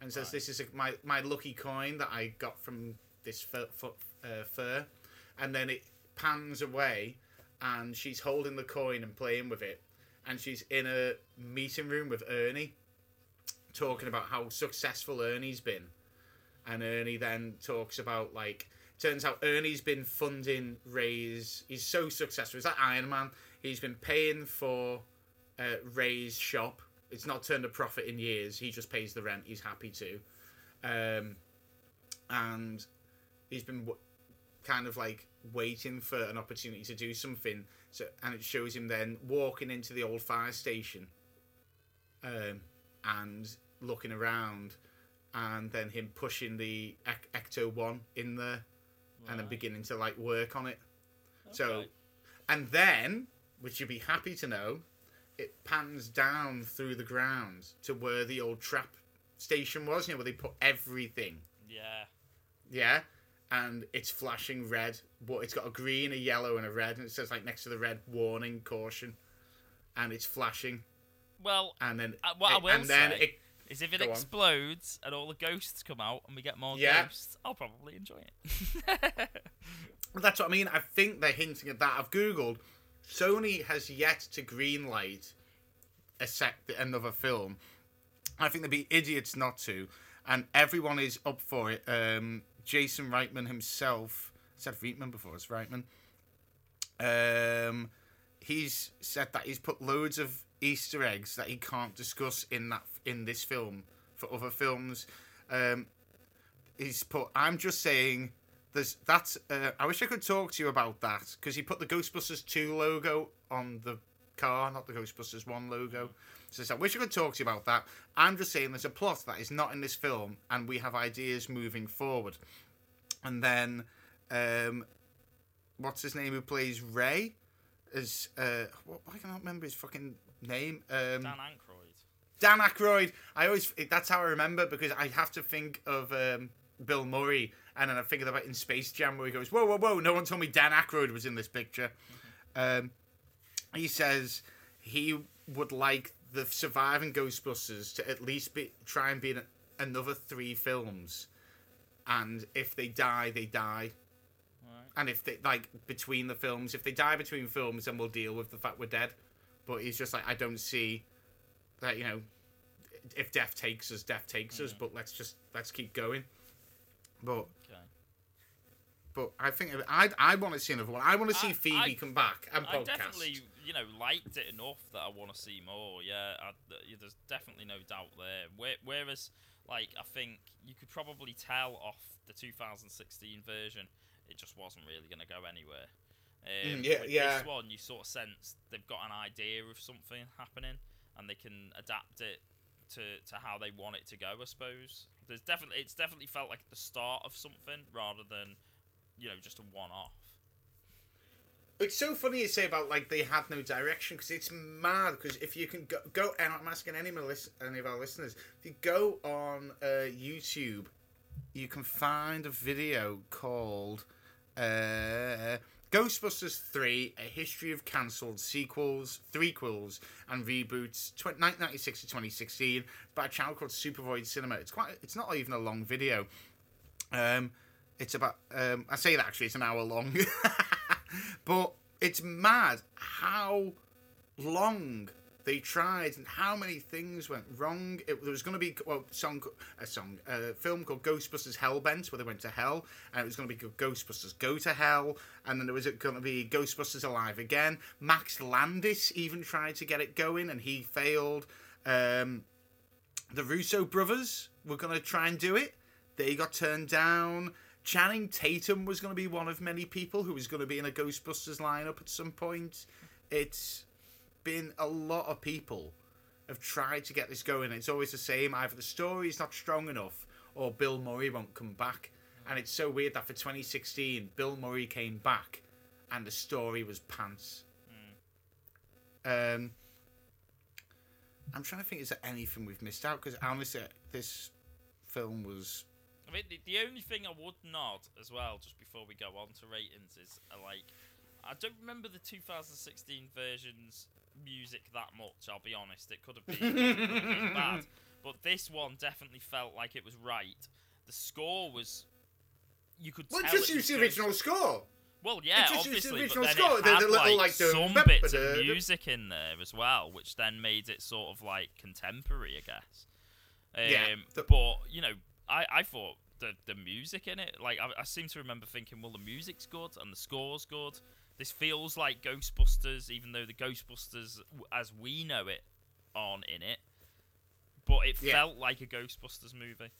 and says, Right. "This is a, my my lucky coin that I got from this fur, fur, uh, fur," and then it pans away, and she's holding the coin and playing with it, and she's in a meeting room with Ernie, talking about how successful Ernie's been, and Ernie then talks about like turns out Ernie's been funding Ray's. He's so successful. Is that Iron Man. He's been paying for uh, Ray's shop. It's not turned a profit in years. He just pays the rent. He's happy to, um, and he's been w- kind of like waiting for an opportunity to do something. So and it shows him then walking into the old fire station um, and looking around, and then him pushing the Ec- Ecto One in there, and then beginning to like work on it. So, and then, which you'd be happy to know, it pans down through the ground to where the old trap station was. You know where they put everything. Yeah. Yeah. And it's flashing red, but it's got a green, a yellow, and a red, and it says like next to the red, warning, caution, and it's flashing, Well, and then Uh, what I it- will and then say- it, is if it Go on. explodes and all the ghosts come out and we get more Yeah. ghosts, I'll probably enjoy it. that's what I mean. I think they're hinting at that. I've googled. Sony has yet to greenlight a sec another film. I think they'd be idiots not to, and everyone is up for it. Um, Jason Reitman himself I said Reitman before. It's Reitman. Um, he's said that he's put loads of Easter eggs that he can't discuss in that in this film for other films. Um, he's put. I'm just saying. There's that's. Uh, I wish I could talk to you about that because he put the Ghostbusters two logo on the car, not the Ghostbusters one logo. So I wish I could talk to you about that. I'm just saying there's a plot that is not in this film, and we have ideas moving forward. And then, um, what's his name who plays Ray? Is uh, what, I cannot remember his fucking name? Um, Dan Aykroyd. Dan Aykroyd. I always that's how I remember because I have to think of um, Bill Murray, and then I think about in Space Jam where he goes, "Whoa, whoa, whoa! No one told me Dan Aykroyd was in this picture." Um, he says he would like the surviving Ghostbusters to at least be try and be in another three films, and if they die, they die. Right. And if they like between the films, if they die between films, then we'll deal with the fact we're dead. But he's just like, I don't see that you know, if death takes us, death takes us. But let's just let's keep going. But Okay. but I think I I want to see another one. I want to see I- Phoebe I- come back and I podcast. definitely, you know, liked it enough that I want to see more. Yeah, I, there's definitely no doubt there. Whereas, like, I think you could probably tell off the 2016 version, it just wasn't really going to go anywhere. Um, Mm, yeah, with yeah. This one, you sort of sense they've got an idea of something happening, and they can adapt it to, to how they want it to go. I suppose there's definitely it's definitely felt like the start of something rather than you know just a one-off. It's so funny you say about like they had no direction because it's mad. Because if you can go, go and I'm asking any of, any of our listeners, if you go on uh, YouTube, you can find a video called uh, Ghostbusters 3 A History of Cancelled Sequels, Threequels, and Reboots, tw- 1996 to 2016, by a channel called Supervoid Cinema. It's quite, it's not even a long video. Um, it's about, um, I say that actually, it's an hour long. but it's mad how long they tried and how many things went wrong. It, there was going to be well, song, a song, a film called Ghostbusters Hellbent, where they went to hell, and it was going to be Ghostbusters Go to Hell, and then there was going to be Ghostbusters Alive Again. Max Landis even tried to get it going, and he failed. Um, the Russo brothers were going to try and do it. They got turned down. Channing Tatum was going to be one of many people who was going to be in a Ghostbusters lineup at some point. It's been a lot of people have tried to get this going. It's always the same. Either the story is not strong enough, or Bill Murray won't come back. And it's so weird that for 2016, Bill Murray came back, and the story was pants. Um, I'm trying to think, is there anything we've missed out? Because honestly, this film was. I mean, the, the only thing I would nod as well, just before we go on to ratings, is uh, like I don't remember the 2016 version's music that much. I'll be honest; it could have been, it could have been bad, but this one definitely felt like it was right. The score was. You could Well, just use the original score. Well, yeah, just used the obviously, original but then score, it the- had the little, like, like, some bum- bits of the- the- music in there as well, which then made it sort of like contemporary, I guess. Um, Yeah, the- but you know, I, I thought the the music in it, like I, I seem to remember thinking, well, the music's good and the score's good. This feels like Ghostbusters, even though the Ghostbusters, as we know it, aren't in it. But it Yeah. felt like a Ghostbusters movie.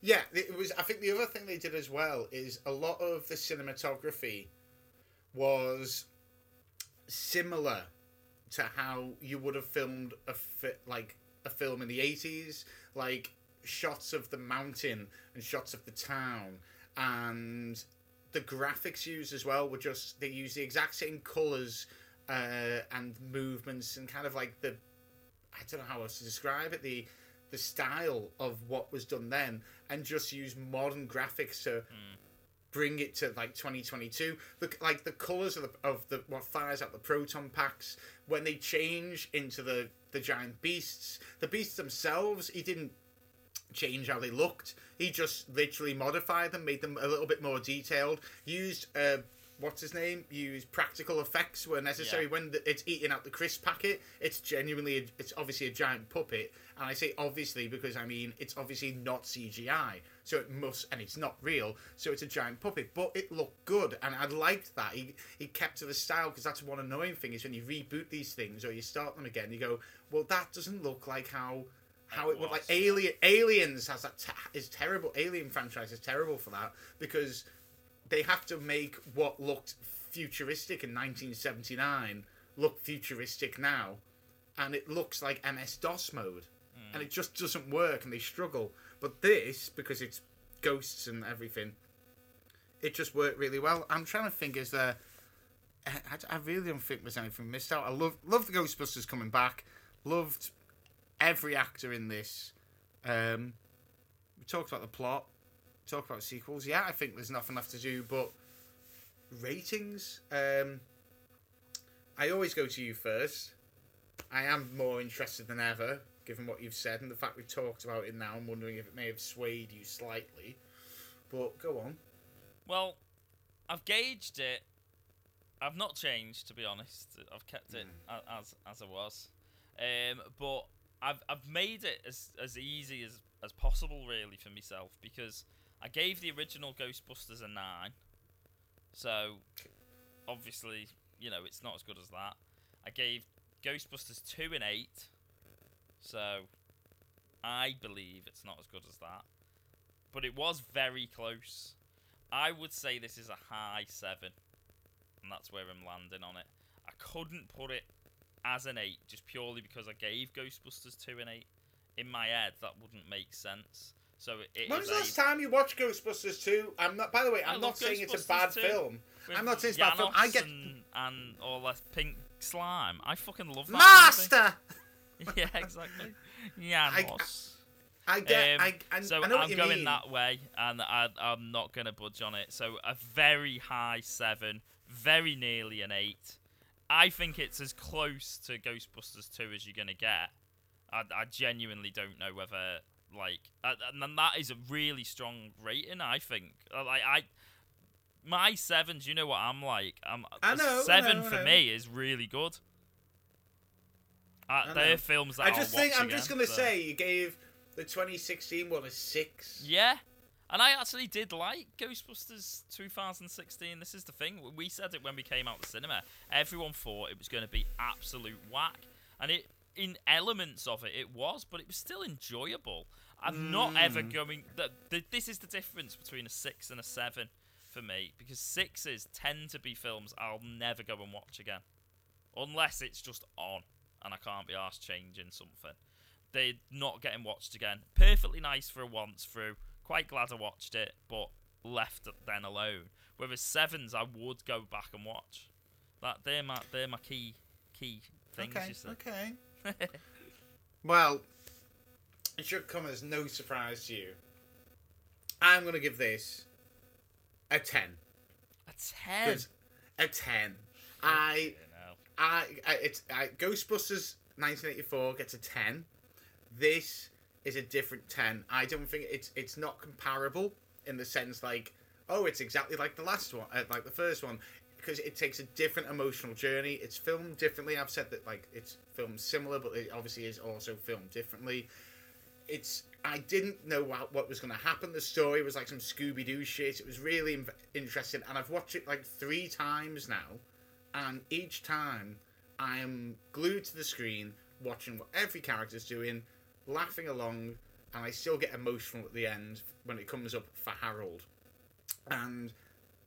Yeah, it was. I think the other thing they did as well is a lot of the cinematography was similar to how you would have filmed a fi- like a film in the 80s. Like shots of the mountain and shots of the town and the graphics used as well were just they use the exact same colors uh, and movements and kind of like the I don't know how else to describe it the the style of what was done then and just use modern graphics to bring it to like 2022 the like the colors of the of the what fires out the proton packs when they change into the the giant beasts the beasts themselves he didn't change how they looked. He just literally modified them, made them a little bit more detailed. Used uh, what's his name? Used practical effects where necessary. Yeah. When the, it's eating out the crisp packet, it's genuinely, a, it's obviously a giant puppet. And I say obviously because I mean it's obviously not CGI, so it must, and it's not real, so it's a giant puppet. But it looked good, and I liked that. He he kept to the style because that's one annoying thing is when you reboot these things or you start them again, you go, well that doesn't look like how how it would like was. Alien Aliens has that te- is terrible. Alien franchise is terrible for that because they have to make what looked futuristic in 1979 look futuristic now, and it looks like MS DOS mode, and it mm. just doesn't work, and they struggle. But this, because it's ghosts and everything, it just worked really well. I'm trying to think, is there? I, I really don't think there's anything missed out. I love love the Ghostbusters coming back. Loved every actor in this. Um, we talked about the plot. Talked about sequels. Yeah, I think there's nothing left to do. But ratings. Um, I always go to you first. I am more interested than ever, given what you've said and the fact we've talked about it now. I'm wondering if it may have swayed you slightly. But go on. Well, I've gauged it. I've not changed, to be honest. I've kept it Mm. as as it was. Um, but I've I've made it as as easy as as possible, really, for myself because I gave the original Ghostbusters a nine. So obviously, you know, it's not as good as that. I gave Ghostbusters two and eight. So I believe it's not as good as that. But it was very close. I would say this is a high seven, and that's where I'm landing on it. I couldn't put it as an eight just purely because I gave Ghostbusters two and eight. In my head, that wouldn't make sense. So it, When was the last time you watched Ghostbusters 2? I'm not. By the way, I I'm not saying it's a bad 2. film. with I'm not saying it's a bad film. I get and, and all that pink slime. I fucking love that. Master. yeah, exactly. Janosz. I get. Um, I, I, so I know I'm going mean. that way, and I, I'm not going to budge on it. So a very high seven, very nearly an eight. I think it's as close to Ghostbusters 2 as you're going to get. I, I genuinely don't know whether like, uh, and then that is a really strong rating. I think. Uh, Like I, my sevens. You know what I'm like. I'm I know, I seven know, I for know. me is really good. Uh, I they're films that I I'll just think watch I'm just gonna so- say you gave the 2016 one a six. Yeah. And I actually did like Ghostbusters 2016. This is the thing. We said it when we came out the cinema. Everyone thought it was going to be absolute whack. And it in elements of it it was, but it was still enjoyable. I'm not hmm. ever going that this is the difference between a 6 and a 7 for me because 6s tend to be films I'll never go and watch again. Unless it's just on and I can't be asked changing something they're not getting watched again. Perfectly nice for a once through. Quite glad I watched it, but left it then alone. Whereas sevens, I would go back and watch. That they're my they're my key key things. Okay. You. Okay. Well, it should come as no surprise to you. I'm gonna give this a ten. a ten. 'Cause A ten. Oh, I I, I it's I, Ghostbusters 1984 gets a 10. This is a different 10. I don't think it's it's not comparable in the sense like oh it's exactly like the last one uh, like the first one because it takes a different emotional journey. It's filmed differently. I've said that like it's filmed similar but it obviously is also filmed differently. It's I didn't know what, what was going to happen. The story was like some Scooby Doo shit. It was really interesting, and I've watched it like three times now, and each time I am glued to the screen, watching what every character's doing, laughing along, and I still get emotional at the end when it comes up for Harold, and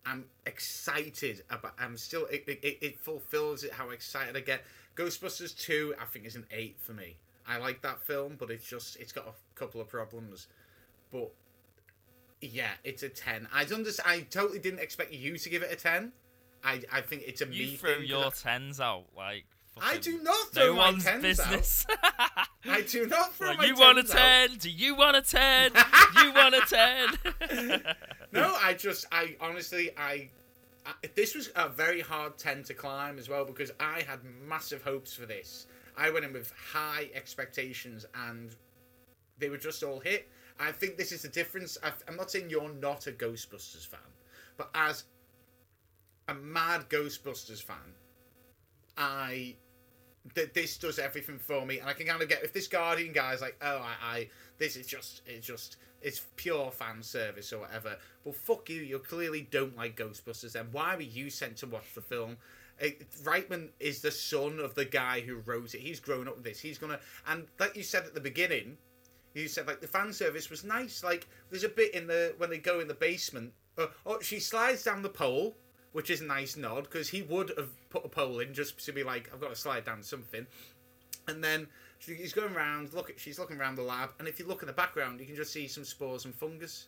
I'm excited about. I'm still. It, it, it fulfills it how excited I get. Ghostbusters two, I think, is an eight for me. I like that film, but it's just it's got a couple of problems. But yeah, it's a ten. I understand. I totally didn't expect you to give it a ten. I I think it's a me You thing, 'cause your tens out like. I do not throw No my one's tens business. out. I do not throw Like, my you want a tens out. ten? Do you want a ten? you want a ten? No, I just, I honestly, I, I, this was a very hard ten to climb as well because I had massive hopes for this. I went in with high expectations and they were just all hit. I think this is the difference. I, I'm not saying you're not a Ghostbusters fan, but as a mad Ghostbusters fan, I that this does everything for me, and I can kind of get if this Guardian guy's like, oh, I, I this is just, it's just, it's pure fan service or whatever. Well, fuck you. You clearly don't like Ghostbusters. Then why were you sent to watch the film? It, Reitman is the son of the guy who wrote it. He's grown up with this. He's gonna, and like you said at the beginning, you said like the fan service was nice. Like there's a bit in the when they go in the basement. Uh, oh, she slides down the pole, which is a nice nod because he would have put a pole in just to be like, I've got to slide down something. And then he's going around. Look, she's looking around the lab, and if you look in the background, you can just see some spores and fungus.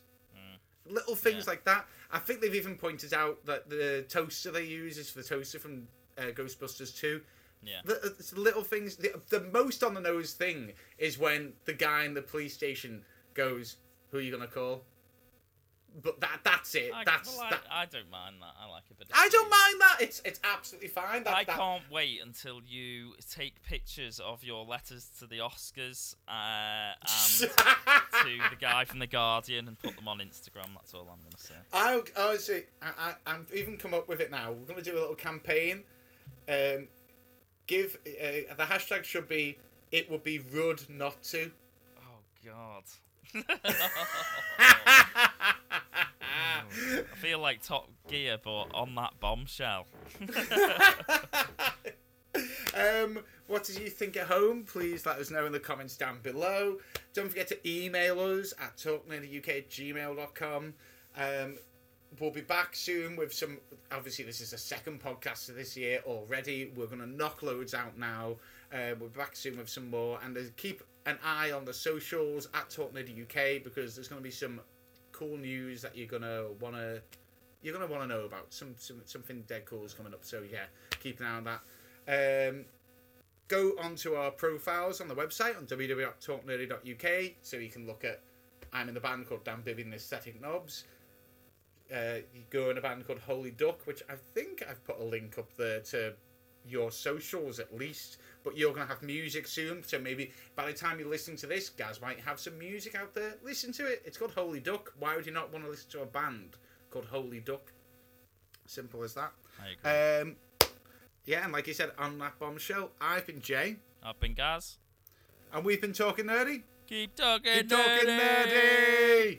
Little things Yeah. like that. I think they've even pointed out that the toaster they use is the toaster from uh, Ghostbusters Two. yeah. The, it's little things. The, the most on the nose thing is when the guy in the police station goes, "Who are you gonna call?" But that that's it. I, that's well, I, that. I don't mind that. I like a bit. I don't mind that. It's it's absolutely fine. That, I that- can't wait until you take pictures of your letters to the Oscars uh, and to the guy from the Guardian and put them on Instagram. That's all I'm gonna say. I honestly, I, I I'm even come up with it now. We're gonna do a little campaign. Um, give uh, the hashtag should be it would be rude not to. Oh God. I feel like Top Gear, but on that bombshell. um, what did you think at home? Please let us know in the comments down below. Don't forget to email us at talknerdyuk at gmail.com. Um, we'll be back soon with some. Obviously, this is the second podcast of this year already. We're going to knock loads out now. Uh, we'll be back soon with some more. And uh, keep an eye on the socials at talknerdyuk because there's going to be some cool news that you're want to you're gonna want to know about some, some something dead cool is coming up. So yeah, keep an eye on that. Um, go onto our profiles on the website on www.talknerdy.uk so you can look at. I'm in the band called Dan Bibby and the Aesthetic Knobs. Uh, you go in a band called Holy Duck, which I think I've put a link up there to your socials at least. But you're gonna have music soon, so maybe by the time you listen to this, Gaz might have some music out there. Listen to it. It's called Holy Duck. Why would you not want to listen to a band called Holy Duck? Simple as that. I agree. Um, yeah, and like you said on that bombshell, I've been Jay, I've been Gaz. and we've been talking nerdy. Keep talking, Keep talking nerdy. nerdy.